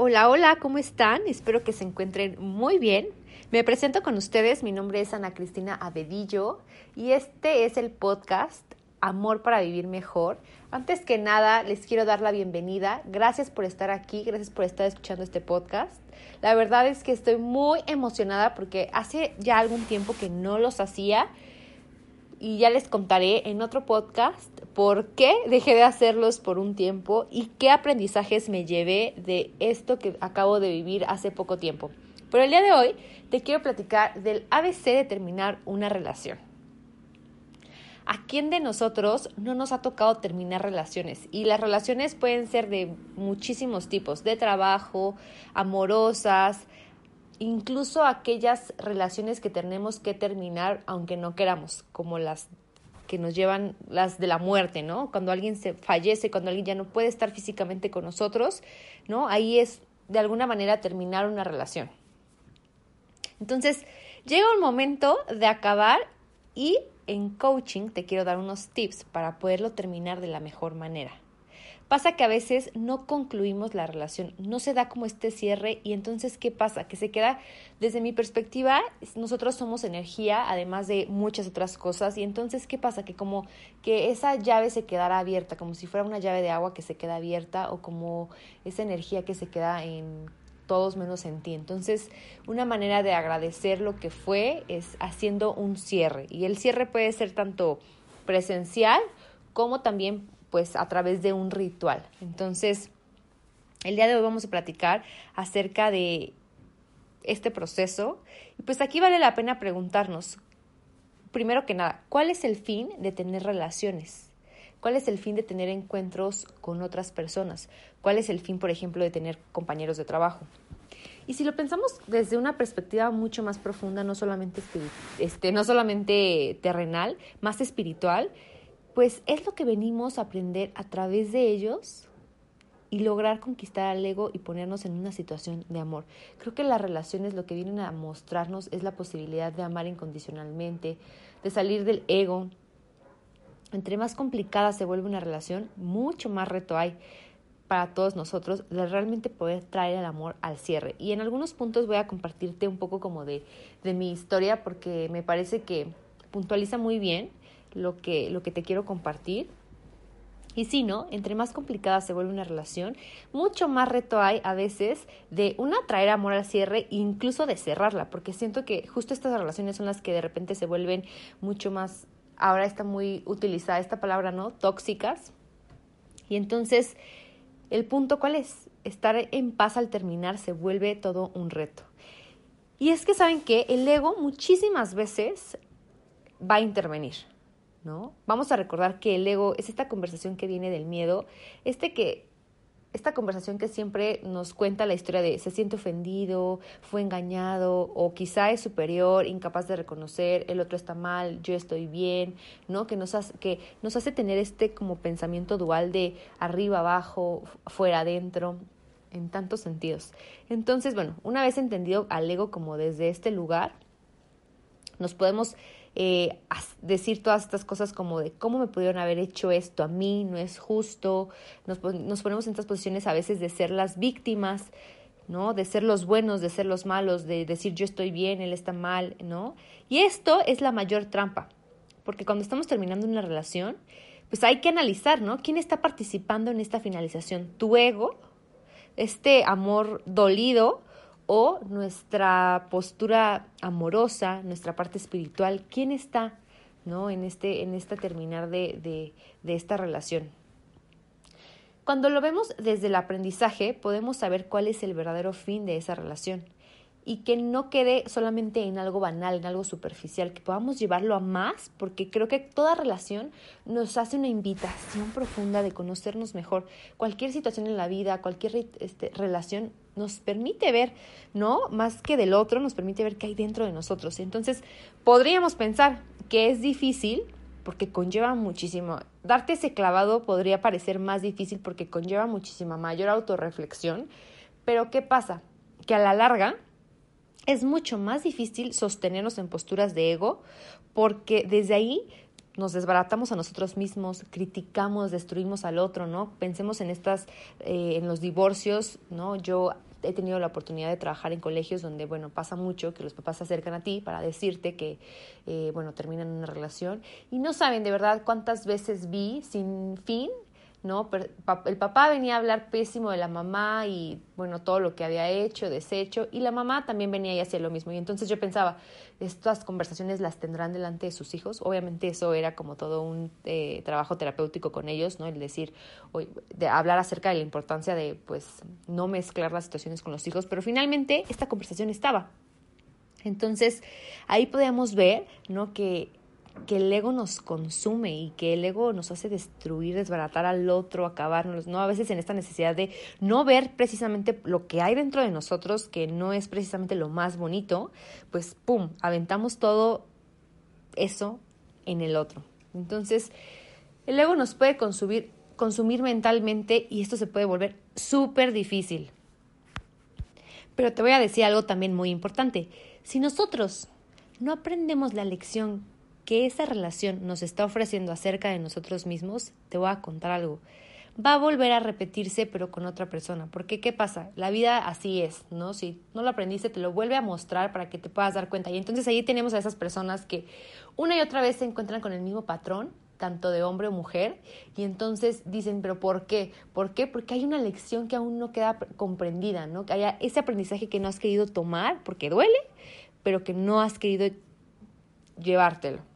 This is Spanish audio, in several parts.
Hola, hola, ¿cómo están? Espero que se encuentren muy bien. Me presento con ustedes, mi nombre es Ana Cristina Abedillo y este es el podcast Amor para Vivir Mejor. Antes que nada, les quiero dar la bienvenida. Gracias por estar aquí, gracias por estar escuchando este podcast. La verdad es que estoy muy emocionada porque hace ya algún tiempo que no los hacía y ya les contaré en otro podcast por qué dejé de hacerlos por un tiempo y qué aprendizajes me llevé de esto que acabo de vivir hace poco tiempo. Pero el día de hoy te quiero platicar del ABC de terminar una relación. ¿A quién de nosotros no nos ha tocado terminar relaciones? Y las relaciones pueden ser de muchísimos tipos, de trabajo, amorosas, incluso aquellas relaciones que tenemos que terminar aunque no queramos, como las que nos llevan las de la muerte, ¿no? Cuando alguien se fallece, cuando alguien ya no puede estar físicamente con nosotros, ¿no? Ahí es de alguna manera terminar una relación. Entonces, llega un momento de acabar y en coaching te quiero dar unos tips para poderlo terminar de la mejor manera. Pasa que a veces no concluimos la relación, no se da como este cierre y entonces ¿qué pasa? Que se queda, desde mi perspectiva, nosotros somos energía, además de muchas otras cosas y entonces ¿qué pasa? Que como que esa llave se quedara abierta, como si fuera una llave de agua que se queda abierta o como esa energía que se queda en todos menos en ti. Entonces, una manera de agradecer lo que fue es haciendo un cierre. Y el cierre puede ser tanto presencial como también pues a través de un ritual. Entonces, el día de hoy vamos a platicar acerca de este proceso. Y pues aquí vale la pena preguntarnos, primero que nada, ¿cuál es el fin de tener relaciones? ¿Cuál es el fin de tener encuentros con otras personas? ¿Cuál es el fin, por ejemplo, de tener compañeros de trabajo? Y si lo pensamos desde una perspectiva mucho más profunda, no solamente, este, no solamente terrenal, más espiritual, pues es lo que venimos a aprender a través de ellos y lograr conquistar al ego y ponernos en una situación de amor. Creo que las relaciones lo que vienen a mostrarnos es la posibilidad de amar incondicionalmente, de salir del ego. Entre más complicada se vuelve una relación, mucho más reto hay para todos nosotros de realmente poder traer el amor al cierre. Y en algunos puntos voy a compartirte un poco como de, de mi historia porque me parece que puntualiza muy bien lo que, lo que te quiero compartir. Y si no, entre más complicada se vuelve una relación, mucho más reto hay a veces de una traer amor al cierre, incluso de cerrarla, porque siento que justo estas relaciones son las que de repente se vuelven mucho más, ahora está muy utilizada esta palabra, ¿no? Tóxicas. Y entonces, el punto cuál es? Estar en paz al terminar se vuelve todo un reto. Y es que saben que el ego muchísimas veces va a intervenir. ¿No? Vamos a recordar que el ego es esta conversación que viene del miedo, este que esta conversación que siempre nos cuenta la historia de se siente ofendido, fue engañado o quizá es superior, incapaz de reconocer, el otro está mal, yo estoy bien, ¿no? Que nos hace, que nos hace tener este como pensamiento dual de arriba, abajo, fuera, adentro, en tantos sentidos. Entonces, bueno, una vez entendido al ego como desde este lugar, nos podemos eh, decir todas estas cosas como de cómo me pudieron haber hecho esto a mí, no es justo, nos, nos ponemos en estas posiciones a veces de ser las víctimas, ¿no? De ser los buenos, de ser los malos, de decir yo estoy bien, él está mal, ¿no? Y esto es la mayor trampa, porque cuando estamos terminando una relación, pues hay que analizar, ¿no? ¿Quién está participando en esta finalización? ¿Tu ego? ¿Este amor dolido? O nuestra postura amorosa, nuestra parte espiritual, ¿quién está ¿no? en, este, en esta terminar de, de, esta relación? Cuando lo vemos desde el aprendizaje, podemos saber cuál es el verdadero fin de esa relación. y que no quede solamente en algo banal, en algo superficial, que podamos llevarlo a más, porque creo que toda relación nos hace una invitación profunda de conocernos mejor. Cualquier situación en la vida, cualquier este, relación nos permite ver, ¿no? Más que del otro, nos permite ver qué hay dentro de nosotros. Entonces, podríamos pensar que es difícil porque conlleva muchísimo. Darte ese clavado podría parecer más difícil porque conlleva muchísima mayor autorreflexión, pero ¿qué pasa? Que a la larga es mucho más difícil sostenernos en posturas de ego porque desde ahí nos desbaratamos a nosotros mismos, criticamos, destruimos al otro, ¿no? Pensemos en estas, eh, en los divorcios, ¿no? Yo he tenido la oportunidad de trabajar en colegios donde, bueno, pasa mucho que los papás se acercan a ti para decirte que, eh, bueno, terminan una relación y no saben de verdad cuántas veces vi sin fin ¿no? El papá venía a hablar pésimo de la mamá y, bueno, todo lo que había hecho, deshecho, y la mamá también venía y hacía lo mismo. Y entonces yo pensaba, estas conversaciones las tendrán delante de sus hijos. Obviamente eso era como todo un eh, trabajo terapéutico con ellos, ¿no? El decir, de hablar acerca de la importancia de, pues, no mezclar las situaciones con los hijos, pero finalmente esta conversación estaba. Entonces, ahí podíamos ver, ¿no? Que que el ego nos consume y que el ego nos hace destruir, desbaratar al otro, acabarnos, ¿no? A veces en esta necesidad de no ver precisamente lo que hay dentro de nosotros, que no es precisamente lo más bonito, pues ¡pum! Aventamos todo eso en el otro. Entonces, el ego nos puede consumir, consumir mentalmente y esto se puede volver súper difícil. Pero te voy a decir algo también muy importante. Si nosotros no aprendemos la lección que esa relación nos está ofreciendo acerca de nosotros mismos, te voy a contar algo. Va a volver a repetirse, pero con otra persona. Porque, ¿qué pasa? La vida así es, ¿no? Si no lo aprendiste, te lo vuelve a mostrar para que te puedas dar cuenta. Y entonces ahí tenemos a esas personas que una y otra vez se encuentran con el mismo patrón, tanto de hombre o mujer, y entonces dicen, pero ¿por qué? ¿Por qué? Porque hay una lección que aún no queda comprendida, ¿no? Que haya ese aprendizaje que no has querido tomar porque duele, pero que no has querido llevártelo.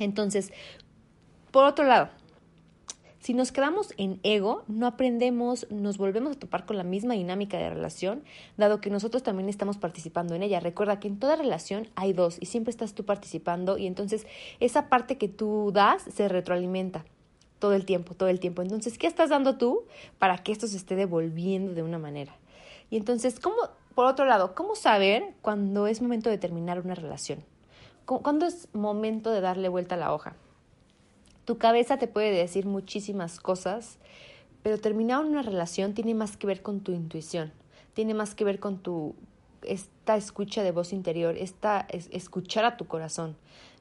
Entonces, por otro lado, si nos quedamos en ego, no aprendemos, nos volvemos a topar con la misma dinámica de relación, dado que nosotros también estamos participando en ella. Recuerda que en toda relación hay dos y siempre estás tú participando y entonces esa parte que tú das se retroalimenta todo el tiempo, todo el tiempo. Entonces, ¿qué estás dando tú para que esto se esté devolviendo de una manera? Y entonces, ¿cómo, por otro lado, cómo saber cuando es momento de terminar una relación? ¿Cuándo es momento de darle vuelta a la hoja? Tu cabeza te puede decir muchísimas cosas, pero terminar una relación tiene más que ver con tu intuición, tiene más que ver con tu esta escucha de voz interior, esta escuchar a tu corazón,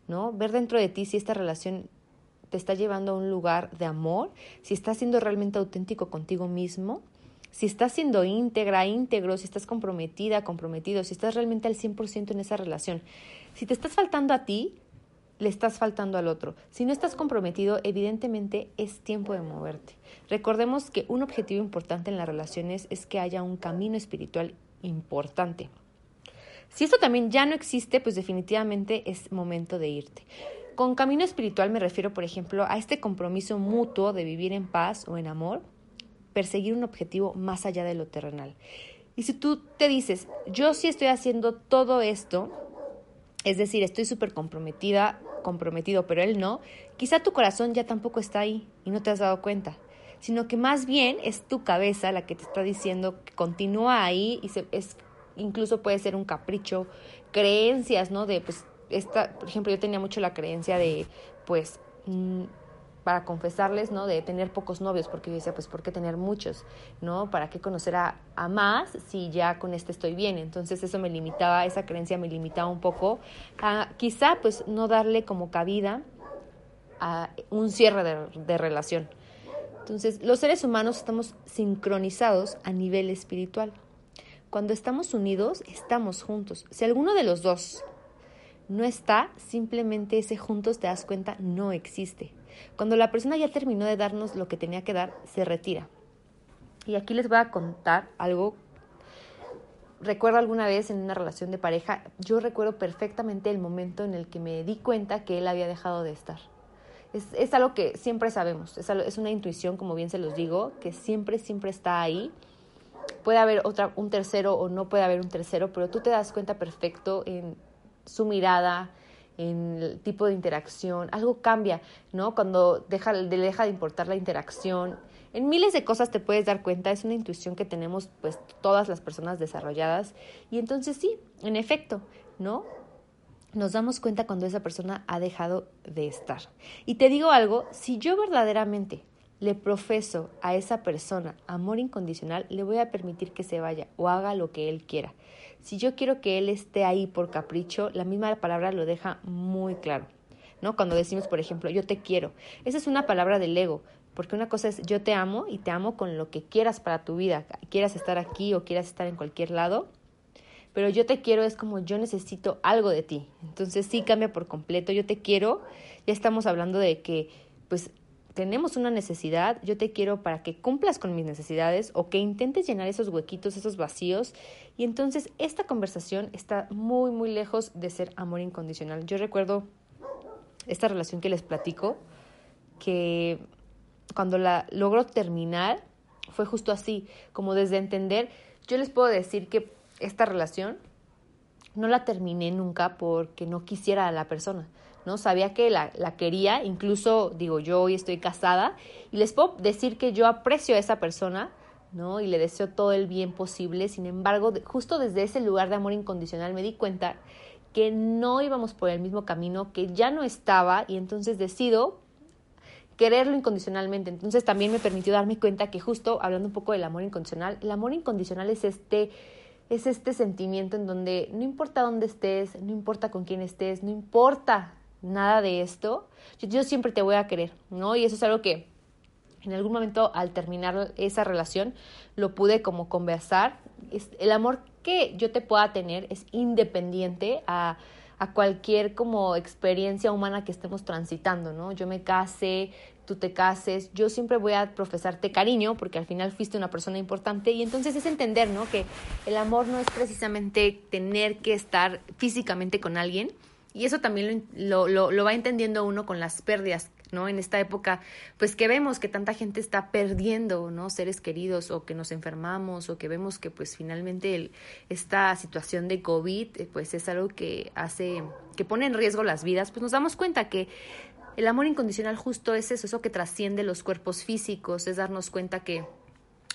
¿no? Ver dentro de ti si esta relación te está llevando a un lugar de amor, si estás siendo realmente auténtico contigo mismo, si estás siendo íntegra, íntegro, si estás comprometida, comprometido, si estás realmente al 100% en esa relación. Si te estás faltando a ti, le estás faltando al otro. Si no estás comprometido, evidentemente es tiempo de moverte. Recordemos que un objetivo importante en las relaciones es que haya un camino espiritual importante. Si esto también ya no existe, pues definitivamente es momento de irte. Con camino espiritual me refiero, por ejemplo, a este compromiso mutuo de vivir en paz o en amor, perseguir un objetivo más allá de lo terrenal. Y si tú te dices, yo sí estoy haciendo todo esto, es decir, estoy súper comprometida, comprometido, pero él no, quizá tu corazón ya tampoco está ahí y no te has dado cuenta, sino que más bien es tu cabeza la que te está diciendo que continúa ahí y es, incluso puede ser un capricho, creencias, ¿no? De, pues, esta, por ejemplo, yo tenía mucho la creencia de, pues, mm, para confesarles, ¿no? De tener pocos novios, porque yo decía, pues, ¿por qué tener muchos? ¿No? ¿Para qué conocer a, más si ya con este estoy bien? Entonces eso me limitaba, esa creencia me limitaba un poco a quizá, pues, no darle como cabida a un cierre de, de relación. Entonces, los seres humanos estamos sincronizados a nivel espiritual. Cuando estamos unidos, estamos juntos. Si alguno de los dos no está, simplemente ese juntos te das cuenta no existe. Cuando la persona ya terminó de darnos lo que tenía que dar, se retira. Y aquí les voy a contar algo. Recuerdo alguna vez en una relación de pareja, yo recuerdo perfectamente el momento en el que me di cuenta que él había dejado de estar. Es, algo que siempre sabemos, es, es una intuición, como bien se los digo, que siempre, siempre está ahí puede haber otra, un tercero o no puede haber un tercero, pero tú te das cuenta perfecto en su mirada, en el tipo de interacción, algo cambia, ¿no? Cuando deja, deja de importar la interacción. En miles de cosas te puedes dar cuenta, es una intuición que tenemos pues todas las personas desarrolladas y entonces sí, en efecto, ¿no? Nos damos cuenta cuando esa persona ha dejado de estar. Y te digo algo, si yo verdaderamente le profeso a esa persona amor incondicional, le voy a permitir que se vaya o haga lo que él quiera. Si yo quiero que él esté ahí por capricho, la misma palabra lo deja muy claro. ¿No? Cuando decimos, por ejemplo, yo te quiero. Esa es una palabra del ego, porque una cosa es yo te amo y te amo con lo que quieras para tu vida, quieras estar aquí o quieras estar en cualquier lado, pero yo te quiero es como yo necesito algo de ti. Entonces sí cambia por completo, yo te quiero, ya estamos hablando de que pues tenemos una necesidad, yo te quiero para que cumplas con mis necesidades o que intentes llenar esos huequitos, esos vacíos. Y entonces esta conversación está muy, muy lejos de ser amor incondicional. Yo recuerdo esta relación que les platico, que cuando la logro terminar, fue justo así, como desde entender, yo les puedo decir que esta relación no la terminé nunca porque no quisiera a la persona ¿no? Sabía que la, la, quería, incluso digo, yo hoy estoy casada y les puedo decir que yo aprecio a esa persona, ¿no? Y le deseo todo el bien posible. Sin embargo, justo desde ese lugar de amor incondicional me di cuenta que no íbamos por el mismo camino, que ya no estaba y entonces decido quererlo incondicionalmente. Entonces también me permitió darme cuenta que justo hablando un poco del amor incondicional, el amor incondicional es este es este sentimiento en donde no importa dónde estés, no importa con quién estés, no importa nada de esto, yo, siempre te voy a querer, ¿no? Y eso es algo que en algún momento al terminar esa relación lo pude como conversar. El amor que yo te pueda tener es independiente a, a cualquier como experiencia humana que estemos transitando, ¿no? Yo me case, tú te cases, yo siempre voy a profesarte cariño porque al final fuiste una persona importante y entonces es entender, ¿no? Que el amor no es precisamente tener que estar físicamente con alguien, y eso también lo, lo, lo, va entendiendo uno con las pérdidas, ¿no? En esta época, pues que vemos que tanta gente está perdiendo, ¿no? Seres queridos o que nos enfermamos o que vemos que pues finalmente esta situación de COVID eh, pues es algo que hace, que pone en riesgo las vidas, pues nos damos cuenta que el amor incondicional justo es eso, eso que trasciende los cuerpos físicos, es darnos cuenta que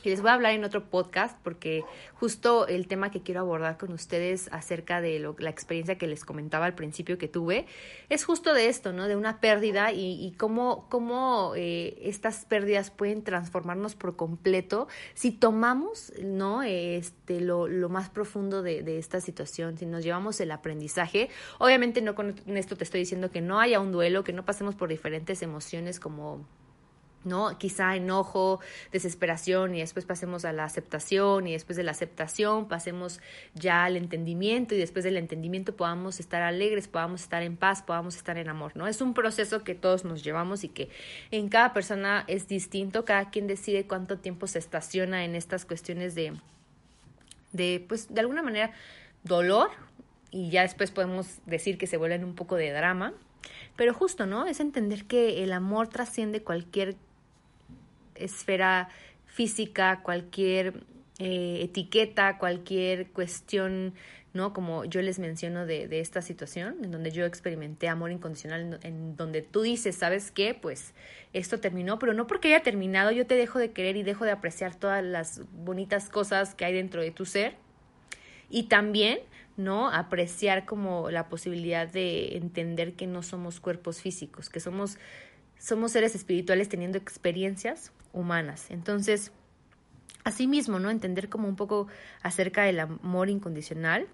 y les voy a hablar en otro podcast porque justo el tema que quiero abordar con ustedes acerca de lo, la experiencia que les comentaba al principio que tuve es justo de esto, ¿no? De una pérdida y, cómo, cómo eh, estas pérdidas pueden transformarnos por completo si tomamos, ¿no? Este, lo, lo más profundo de esta situación, si nos llevamos el aprendizaje. Obviamente no con esto te estoy diciendo que no haya un duelo, que no pasemos por diferentes emociones como ¿no? Quizá enojo, desesperación y después pasemos a la aceptación y después de la aceptación pasemos ya al entendimiento y después del entendimiento podamos estar alegres, podamos estar en paz, podamos estar en amor, ¿no? Es un proceso que todos nos llevamos y que en cada persona es distinto, cada quien decide cuánto tiempo se estaciona en estas cuestiones de, de pues, de alguna manera, dolor y ya después podemos decir que se vuelven un poco de drama. Pero justo, ¿no? Es entender que el amor trasciende cualquier esfera física, cualquier eh, etiqueta, cualquier cuestión, ¿no? Como yo les menciono de, de, esta situación, en donde yo experimenté amor incondicional, en, donde tú dices, ¿sabes qué? Pues esto terminó, pero no porque haya terminado, yo te dejo de querer y dejo de apreciar todas las bonitas cosas que hay dentro de tu ser. Y también, ¿no? Apreciar como la posibilidad de entender que no somos cuerpos físicos, que somos somos seres espirituales teniendo experiencias humanas. Entonces, asimismo, ¿no? Entender como un poco acerca del amor incondicional.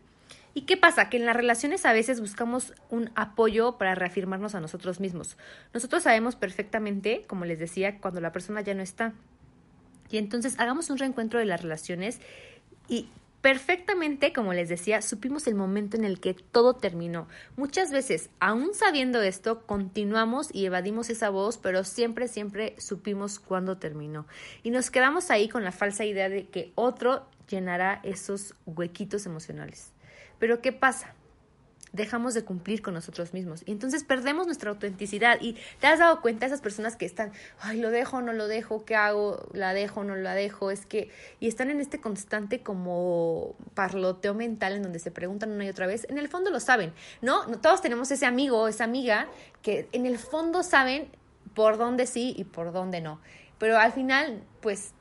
¿Y qué pasa? Que en las relaciones a veces buscamos un apoyo para reafirmarnos a nosotros mismos. Nosotros sabemos perfectamente, como les decía, cuando la persona ya no está. Y entonces hagamos un reencuentro de las relaciones y perfectamente, como les decía, supimos el momento en el que todo terminó. Muchas veces, aún sabiendo esto, continuamos y evadimos esa voz, pero siempre, siempre supimos cuándo terminó. Y nos quedamos ahí con la falsa idea de que otro llenará esos huequitos emocionales. Pero ¿qué pasa? Dejamos de cumplir con nosotros mismos. Y entonces perdemos nuestra autenticidad. Y te has dado cuenta esas personas que están, ay, lo dejo, no lo dejo, ¿qué hago? La dejo, no la dejo. Es que, y están en este constante como parloteo mental en donde se preguntan una y otra vez. En el fondo lo saben, ¿no? Todos tenemos ese amigo, esa amiga, que en el fondo saben por dónde sí y por dónde no. Pero al final, pues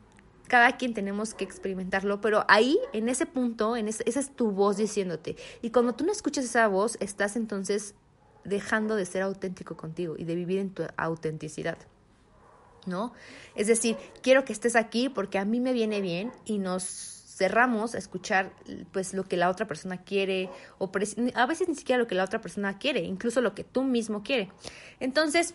cada quien tenemos que experimentarlo, pero ahí, en ese punto, en esa es tu voz diciéndote. Y cuando tú no escuchas esa voz, estás entonces dejando de ser auténtico contigo y de vivir en tu autenticidad. ¿No? Es decir, quiero que estés aquí porque a mí me viene bien y nos cerramos a escuchar pues lo que la otra persona quiere o a veces ni siquiera lo que la otra persona quiere, incluso lo que tú mismo quieres. Entonces,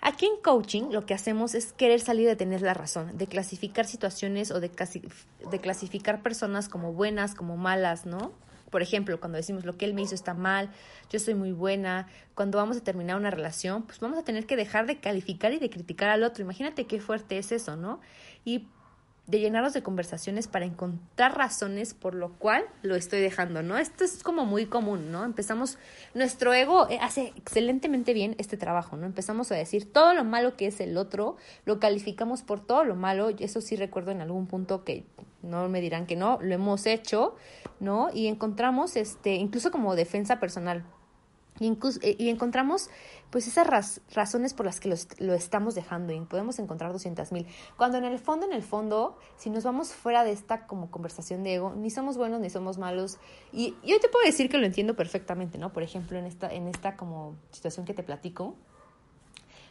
Aquí en coaching lo que hacemos es querer salir de tener la razón, de clasificar situaciones o de, clasificar personas como buenas, como malas, ¿no? Por ejemplo, cuando decimos lo que él me hizo está mal, yo soy muy buena, cuando vamos a terminar una relación, pues vamos a tener que dejar de calificar y de criticar al otro. Imagínate qué fuerte es eso, ¿no? Y de llenarnos de conversaciones para encontrar razones por lo cual lo estoy dejando, ¿no? Esto es como muy común, ¿no? Empezamos, nuestro ego eh, hace excelentemente bien este trabajo, ¿no? Empezamos a decir todo lo malo que es el otro, lo calificamos por todo lo malo, eso sí recuerdo en algún punto que no me dirán que no, lo hemos hecho, ¿no? Y encontramos, este, incluso como defensa personal, eh, y, encontramos pues esas razones por las que lo estamos dejando y podemos encontrar 200 mil. Cuando en el fondo, en el fondo, si nos vamos fuera de esta como conversación de ego, ni somos buenos ni somos malos. Y yo te puedo decir que lo entiendo perfectamente, ¿no? Por ejemplo, en esta, en esta como situación que te platico,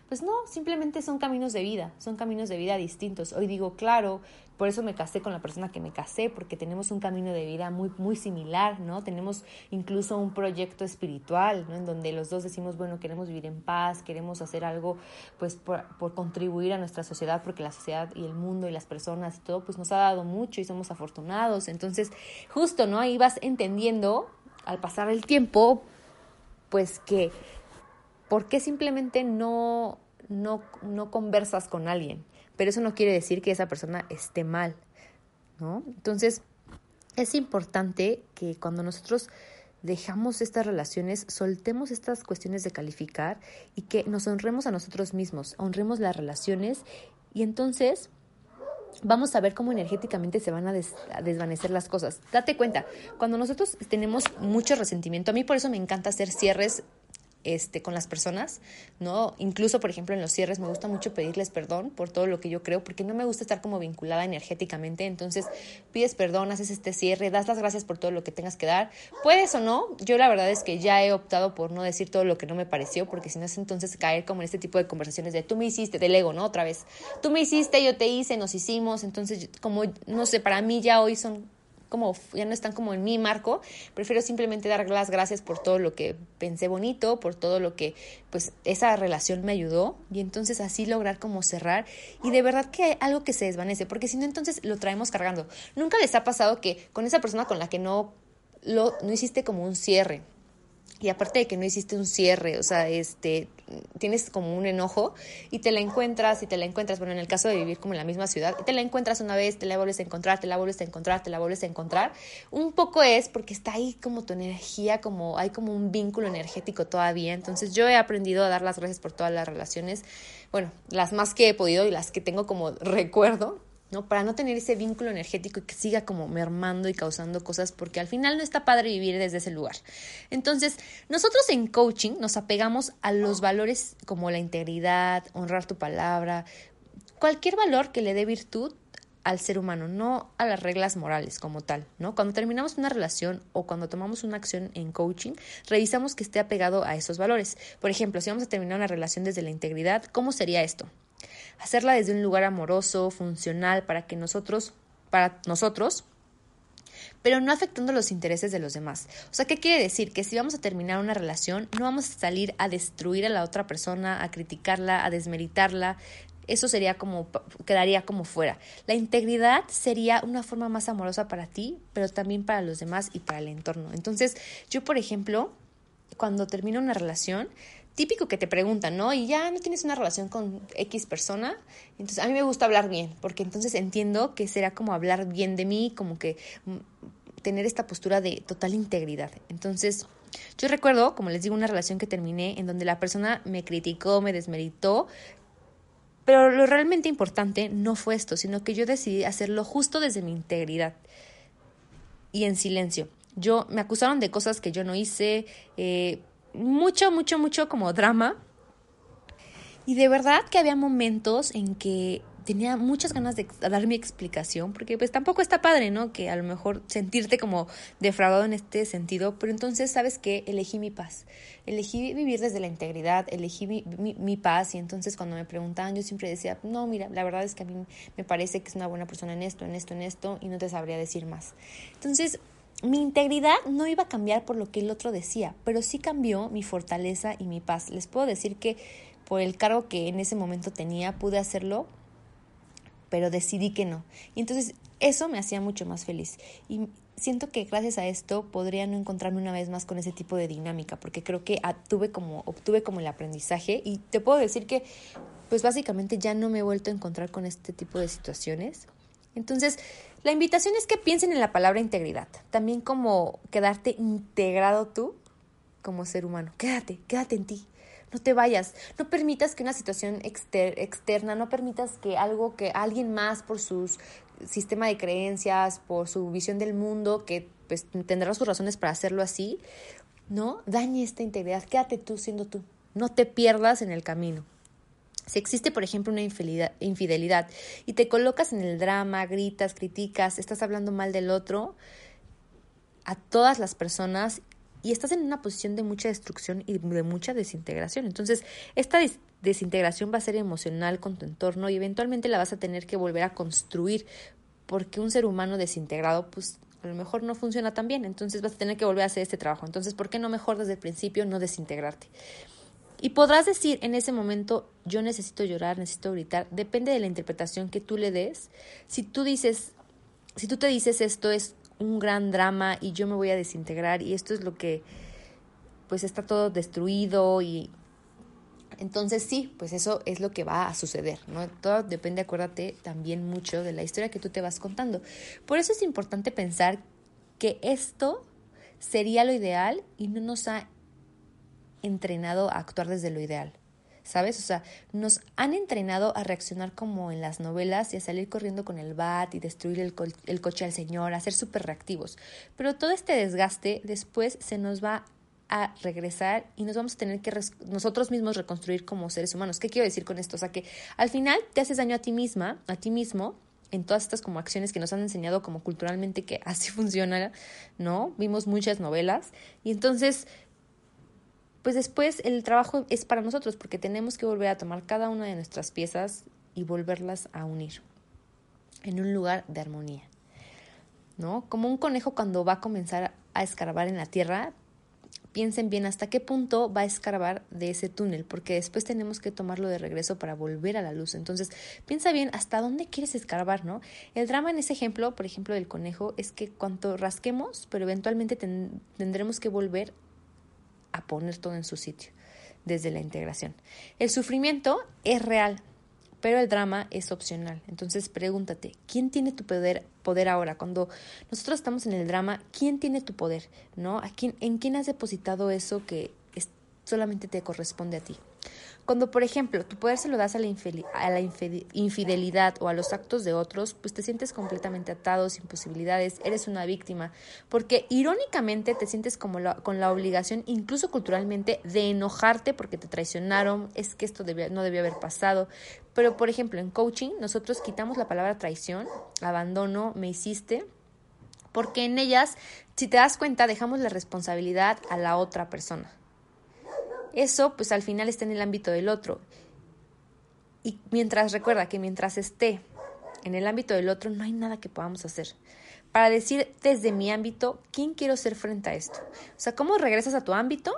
pues no, simplemente son caminos de vida, son caminos de vida distintos. Hoy digo, claro, por eso me casé con la persona que me casé, porque tenemos un camino de vida muy, muy similar, ¿no? Tenemos incluso un proyecto espiritual, ¿no? En donde los dos decimos, bueno, queremos vivir en paz, queremos hacer algo, pues, por, por contribuir a nuestra sociedad, porque la sociedad y el mundo y las personas y todo, pues, nos ha dado mucho y somos afortunados. Entonces, justo, ¿no? Ahí vas entendiendo, al pasar el tiempo, pues, que ¿por qué simplemente no, no, no conversas con alguien? Pero eso no quiere decir que esa persona esté mal, ¿no? Entonces, es importante que cuando nosotros dejamos estas relaciones, soltemos estas cuestiones de calificar y que nos honremos a nosotros mismos, honremos las relaciones y entonces vamos a ver cómo energéticamente se van a, a, desvanecer las cosas. Date cuenta, cuando nosotros tenemos mucho resentimiento, a mí por eso me encanta hacer cierres este, con las personas, ¿no? Incluso, por ejemplo, en los cierres me gusta mucho pedirles perdón por todo lo que yo creo, porque no me gusta estar como vinculada energéticamente. Entonces, pides perdón, haces este cierre, das las gracias por todo lo que tengas que dar. Puedes o no, yo la verdad es que ya he optado por no decir todo lo que no me pareció, porque si no es entonces caer como en este tipo de conversaciones de tú me hiciste, del ego, ¿no? Otra vez, tú me hiciste, yo te hice, nos hicimos. Entonces, como, no sé, para mí ya hoy son como, ya no están como en mi marco, prefiero simplemente dar las gracias por todo lo que pensé bonito, por todo lo que pues esa relación me ayudó y entonces así lograr como cerrar y de verdad que hay algo que se desvanece, porque si no entonces lo traemos cargando. Nunca les ha pasado que con esa persona con la que no lo no hiciste como un cierre, y aparte de que no hiciste un cierre, o sea, este, tienes como un enojo y te la encuentras y te la encuentras, bueno, en el caso de vivir como en la misma ciudad, y te la encuentras una vez, te la vuelves a encontrar, te la vuelves a encontrar, te la vuelves a encontrar, un poco es porque está ahí como tu energía, como hay como un vínculo energético todavía, entonces yo he aprendido a dar las gracias por todas las relaciones, bueno, las más que he podido y las que tengo como recuerdo, Para no tener ese vínculo energético y que siga como mermando y causando cosas, porque al final no está padre vivir desde ese lugar. Entonces, nosotros en coaching nos apegamos a los valores como la integridad, honrar tu palabra, cualquier valor que le dé virtud al ser humano, no a las reglas morales como tal, ¿no? Cuando terminamos una relación o cuando tomamos una acción en coaching, revisamos que esté apegado a esos valores. Por ejemplo, si vamos a terminar una relación desde la integridad, ¿cómo sería esto? Hacerla desde un lugar amoroso, funcional, para que nosotros, para nosotros, pero no afectando los intereses de los demás. O sea, ¿qué quiere decir? Que si vamos a terminar una relación, no vamos a salir a destruir a la otra persona, a criticarla, a desmeritarla. Eso sería como, quedaría como fuera. La integridad sería una forma más amorosa para ti, pero también para los demás y para el entorno. Entonces, yo, por ejemplo, cuando termino una relación, típico que te preguntan, ¿no? Y ya no tienes una relación con X persona. Entonces, a mí me gusta hablar bien, porque entonces entiendo que será como hablar bien de mí, como que mm, tener esta postura de total integridad. Entonces, Yo recuerdo, como les digo, una relación que terminé en donde la persona me criticó, me desmeritó, pero lo realmente importante no fue esto, sino que yo decidí hacerlo justo desde mi integridad y en silencio. Yo me acusaron de cosas que yo no hice, eh, mucho, mucho, mucho como drama. Y de verdad que había momentos en que tenía muchas ganas de dar mi explicación, porque pues tampoco está padre, ¿no? Que a lo mejor sentirte como defraudado en este sentido, pero entonces, ¿sabes qué? Elegí mi paz, elegí vivir desde la integridad, elegí mi, mi, paz y entonces cuando me preguntaban yo siempre decía, no, mira, la verdad es que a mí me parece que es una buena persona en esto, en esto, en esto y no te sabría decir más. Entonces, mi integridad no iba a cambiar por lo que el otro decía, pero sí cambió mi fortaleza y mi paz. Les puedo decir que por el cargo que en ese momento tenía pude hacerlo pero decidí que no. Y entonces eso me hacía mucho más feliz. Y siento que gracias a esto podría no encontrarme una vez más con ese tipo de dinámica, porque creo que obtuve como el aprendizaje y te puedo decir que pues básicamente ya no me he vuelto a encontrar con este tipo de situaciones. Entonces, la invitación es que piensen en la palabra integridad, también como quedarte integrado tú como ser humano. Quédate, quédate en ti no te vayas, no permitas que una situación externa, no permitas que algo que alguien más por su sistema de creencias, por su visión del mundo, que pues tendrá sus razones para hacerlo así, ¿no? Dañe esta integridad, quédate tú siendo tú, no te pierdas en el camino. Si existe, por ejemplo, una infidelidad, infidelidad y te colocas en el drama, gritas, criticas, estás hablando mal del otro, a todas las personas y estás en una posición de mucha destrucción y de mucha desintegración. Entonces, esta desintegración va a ser emocional con tu entorno y eventualmente la vas a tener que volver a construir porque un ser humano desintegrado, pues a lo mejor no funciona tan bien, entonces vas a tener que volver a hacer este trabajo. Entonces, ¿por qué no mejor desde el principio no desintegrarte? Y podrás decir en ese momento, yo necesito llorar, necesito gritar, depende de la interpretación que tú le des. Si tú dices, si tú te dices esto es un gran drama y yo me voy a desintegrar y esto es lo que pues está todo destruido y entonces sí, pues eso es lo que va a suceder, ¿no? Todo depende, acuérdate, también mucho de la historia que tú te vas contando. Por eso es importante pensar que esto sería lo ideal y no nos ha entrenado a actuar desde lo ideal. ¿sabes? O sea, nos han entrenado a reaccionar como en las novelas y a salir corriendo con el bat y destruir el, el coche al señor, a ser súper reactivos. Pero todo este desgaste después se nos va a regresar y nos vamos a tener que nosotros mismos reconstruir como seres humanos. ¿Qué quiero decir con esto? O sea, que al final te haces daño a ti misma, a ti mismo, en todas estas como acciones que nos han enseñado como culturalmente que así funciona, ¿no? Vimos muchas novelas y entonces pues después el trabajo es para nosotros porque tenemos que volver a tomar cada una de nuestras piezas y volverlas a unir en un lugar de armonía. ¿No? Como un conejo cuando va a comenzar a escarbar en la tierra, piensen bien hasta qué punto va a escarbar de ese túnel, porque después tenemos que tomarlo de regreso para volver a la luz. Entonces, piensa bien hasta dónde quieres escarbar, ¿no? El drama en ese ejemplo, por ejemplo, del conejo, es que cuanto rasquemos, pero eventualmente tendremos que volver a poner todo en su sitio desde la integración. El sufrimiento es real, pero el drama es opcional. Entonces pregúntate, ¿quién tiene tu poder, poder ahora? Cuando nosotros estamos en el drama, ¿quién tiene tu poder? ¿No? ¿A quién, ¿En quién has depositado eso que solamente te corresponde a ti? Cuando, por ejemplo, tu poder se lo das a la, a la infidelidad o a los actos de otros, pues te sientes completamente atado, sin posibilidades, eres una víctima, porque irónicamente te sientes como con la obligación, incluso culturalmente, de enojarte porque te traicionaron, es que esto no debió haber pasado. Pero, por ejemplo, en coaching nosotros quitamos la palabra traición, abandono, me hiciste, porque en ellas, si te das cuenta, dejamos la responsabilidad a la otra persona eso pues al final está en el ámbito del otro. Y mientras recuerda que mientras esté en el ámbito del otro no hay nada que podamos hacer. Para decir desde mi ámbito, ¿quién quiero ser frente a esto? O sea, ¿cómo regresas a tu ámbito?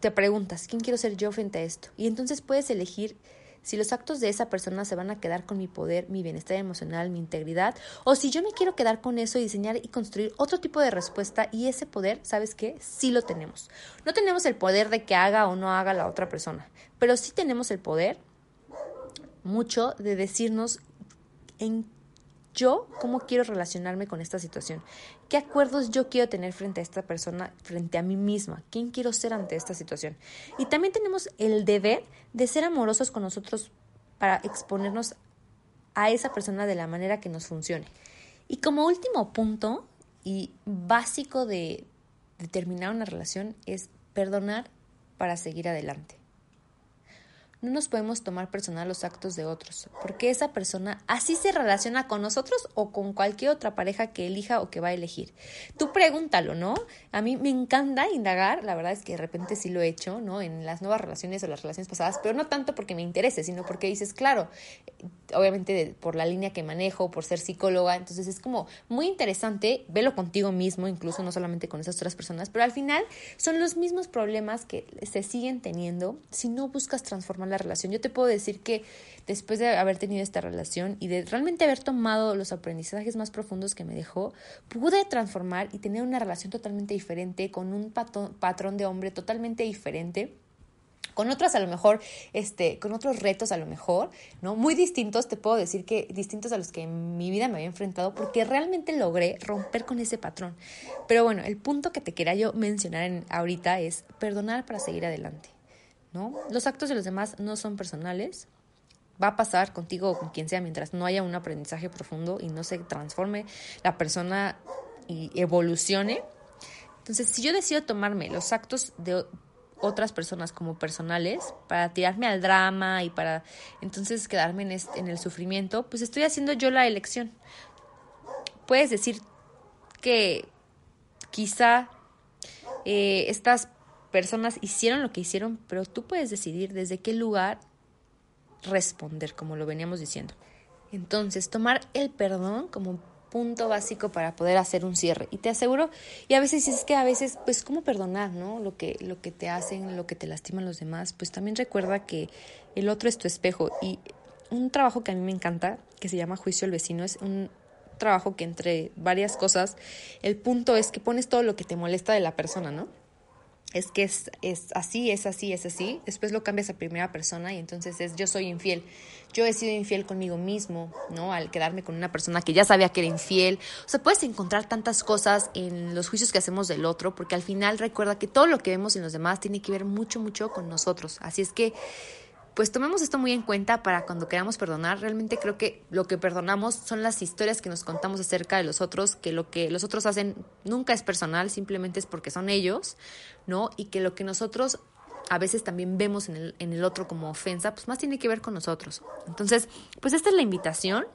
Te preguntas, ¿quién quiero ser yo frente a esto? Y entonces puedes elegir si los actos de esa persona se van a quedar con mi poder, mi bienestar emocional, mi integridad, o si yo me quiero quedar con eso y diseñar y construir otro tipo de respuesta y ese poder, ¿sabes qué? Sí lo tenemos. No tenemos el poder de que haga o no haga la otra persona, pero sí tenemos el poder mucho de decirnos en yo cómo quiero relacionarme con esta situación, qué acuerdos yo quiero tener frente a esta persona, frente a mí misma, quién quiero ser ante esta situación. Y también tenemos el deber de ser amorosos con nosotros para exponernos a esa persona de la manera que nos funcione. Y como último punto y básico de, de terminar una relación es perdonar para seguir adelante. No nos podemos tomar personal los actos de otros, porque esa persona así se relaciona con nosotros o con cualquier otra pareja que elija o que va a elegir. Tú pregúntalo, ¿no? A mí me encanta indagar, la verdad es que de repente sí lo he hecho, ¿no? En las nuevas relaciones o las relaciones pasadas, pero no tanto porque me interese, sino porque dices, claro, obviamente por la línea que manejo, por ser psicóloga, entonces es como muy interesante, velo contigo mismo, incluso no solamente con esas otras personas, pero al final son los mismos problemas que se siguen teniendo si no buscas transformar la relación. Yo te puedo decir que después de haber tenido esta relación y de realmente haber tomado los aprendizajes más profundos que me dejó, pude transformar y tener una relación totalmente diferente, con un patrón de hombre totalmente diferente con otras a lo mejor, este, con otros retos a lo mejor, ¿no? Muy distintos, te puedo decir que distintos a los que en mi vida me había enfrentado, porque realmente logré romper con ese patrón. Pero bueno, el punto que te quería yo mencionar en, ahorita es perdonar para seguir adelante, ¿no? Los actos de los demás no son personales, va a pasar contigo o con quien sea mientras no haya un aprendizaje profundo y no se transforme la persona y evolucione. Entonces, si yo decido tomarme los actos de, otras personas como personales para tirarme al drama y para entonces quedarme en, en el sufrimiento, pues estoy haciendo yo la elección. Puedes decir que quizá eh, estas personas hicieron lo que hicieron, pero tú puedes decidir desde qué lugar responder, como lo veníamos diciendo. Entonces, tomar el perdón como punto básico para poder hacer un cierre. Y te aseguro, y a veces es que a veces, pues, ¿cómo perdonar, no? Lo que, lo que te hacen, lo que te lastiman los demás, pues también recuerda que el otro es tu espejo. Y un trabajo que a mí me encanta, que se llama Juicio al Vecino, es un trabajo que entre varias cosas, el punto es que pones todo lo que te molesta de la persona, ¿no? Es que es, es, así, es así, es así. Después lo cambias a primera persona y entonces es yo soy infiel. Yo he sido infiel conmigo mismo, ¿no? Al quedarme con una persona que ya sabía que era infiel. O sea, puedes encontrar tantas cosas en los juicios que hacemos del otro, porque al final recuerda que todo lo que vemos en los demás tiene que ver mucho, mucho con nosotros. Así es que pues tomemos esto muy en cuenta para cuando queramos perdonar. Realmente creo que lo que perdonamos son las historias que nos contamos acerca de los otros, que lo que los otros hacen nunca es personal, simplemente es porque son ellos, ¿no? Y que lo que nosotros a veces también vemos en el, en el otro como ofensa, pues más tiene que ver con nosotros. Entonces, pues esta es la invitación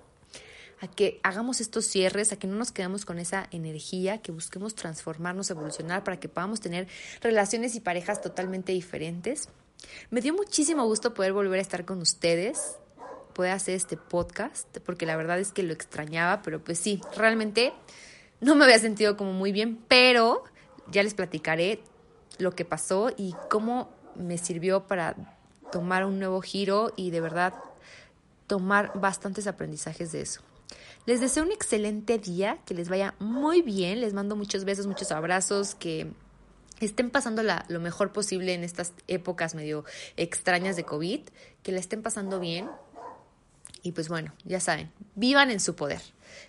a que hagamos estos cierres, a que no nos quedemos con esa energía, que busquemos transformarnos, evolucionar para que podamos tener relaciones y parejas totalmente diferentes me dio muchísimo gusto poder volver a estar con ustedes, poder hacer este podcast, porque la verdad es que lo extrañaba, pero pues sí, realmente no me había sentido como muy bien, pero ya les platicaré lo que pasó y cómo me sirvió para tomar un nuevo giro y de verdad tomar bastantes aprendizajes de eso. Les deseo un excelente día, que les vaya muy bien, les mando muchos besos, muchos abrazos, que estén pasando lo mejor posible en estas épocas medio extrañas de COVID, que la estén pasando bien. Y pues bueno, ya saben, vivan en su poder,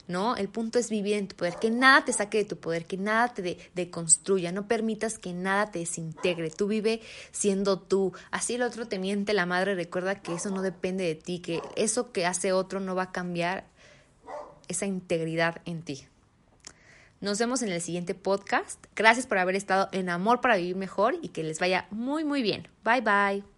¿no? El punto es vivir en tu poder, que nada te saque de tu poder, que nada te deconstruya, no permitas que nada te desintegre, tú vive siendo tú. Así el otro te miente la madre, recuerda que eso no depende de ti, que eso que hace otro no va a cambiar esa integridad en ti. Nos vemos en el siguiente podcast. Gracias por haber estado en Amor para Vivir Mejor y que les vaya muy, muy bien. Bye, bye.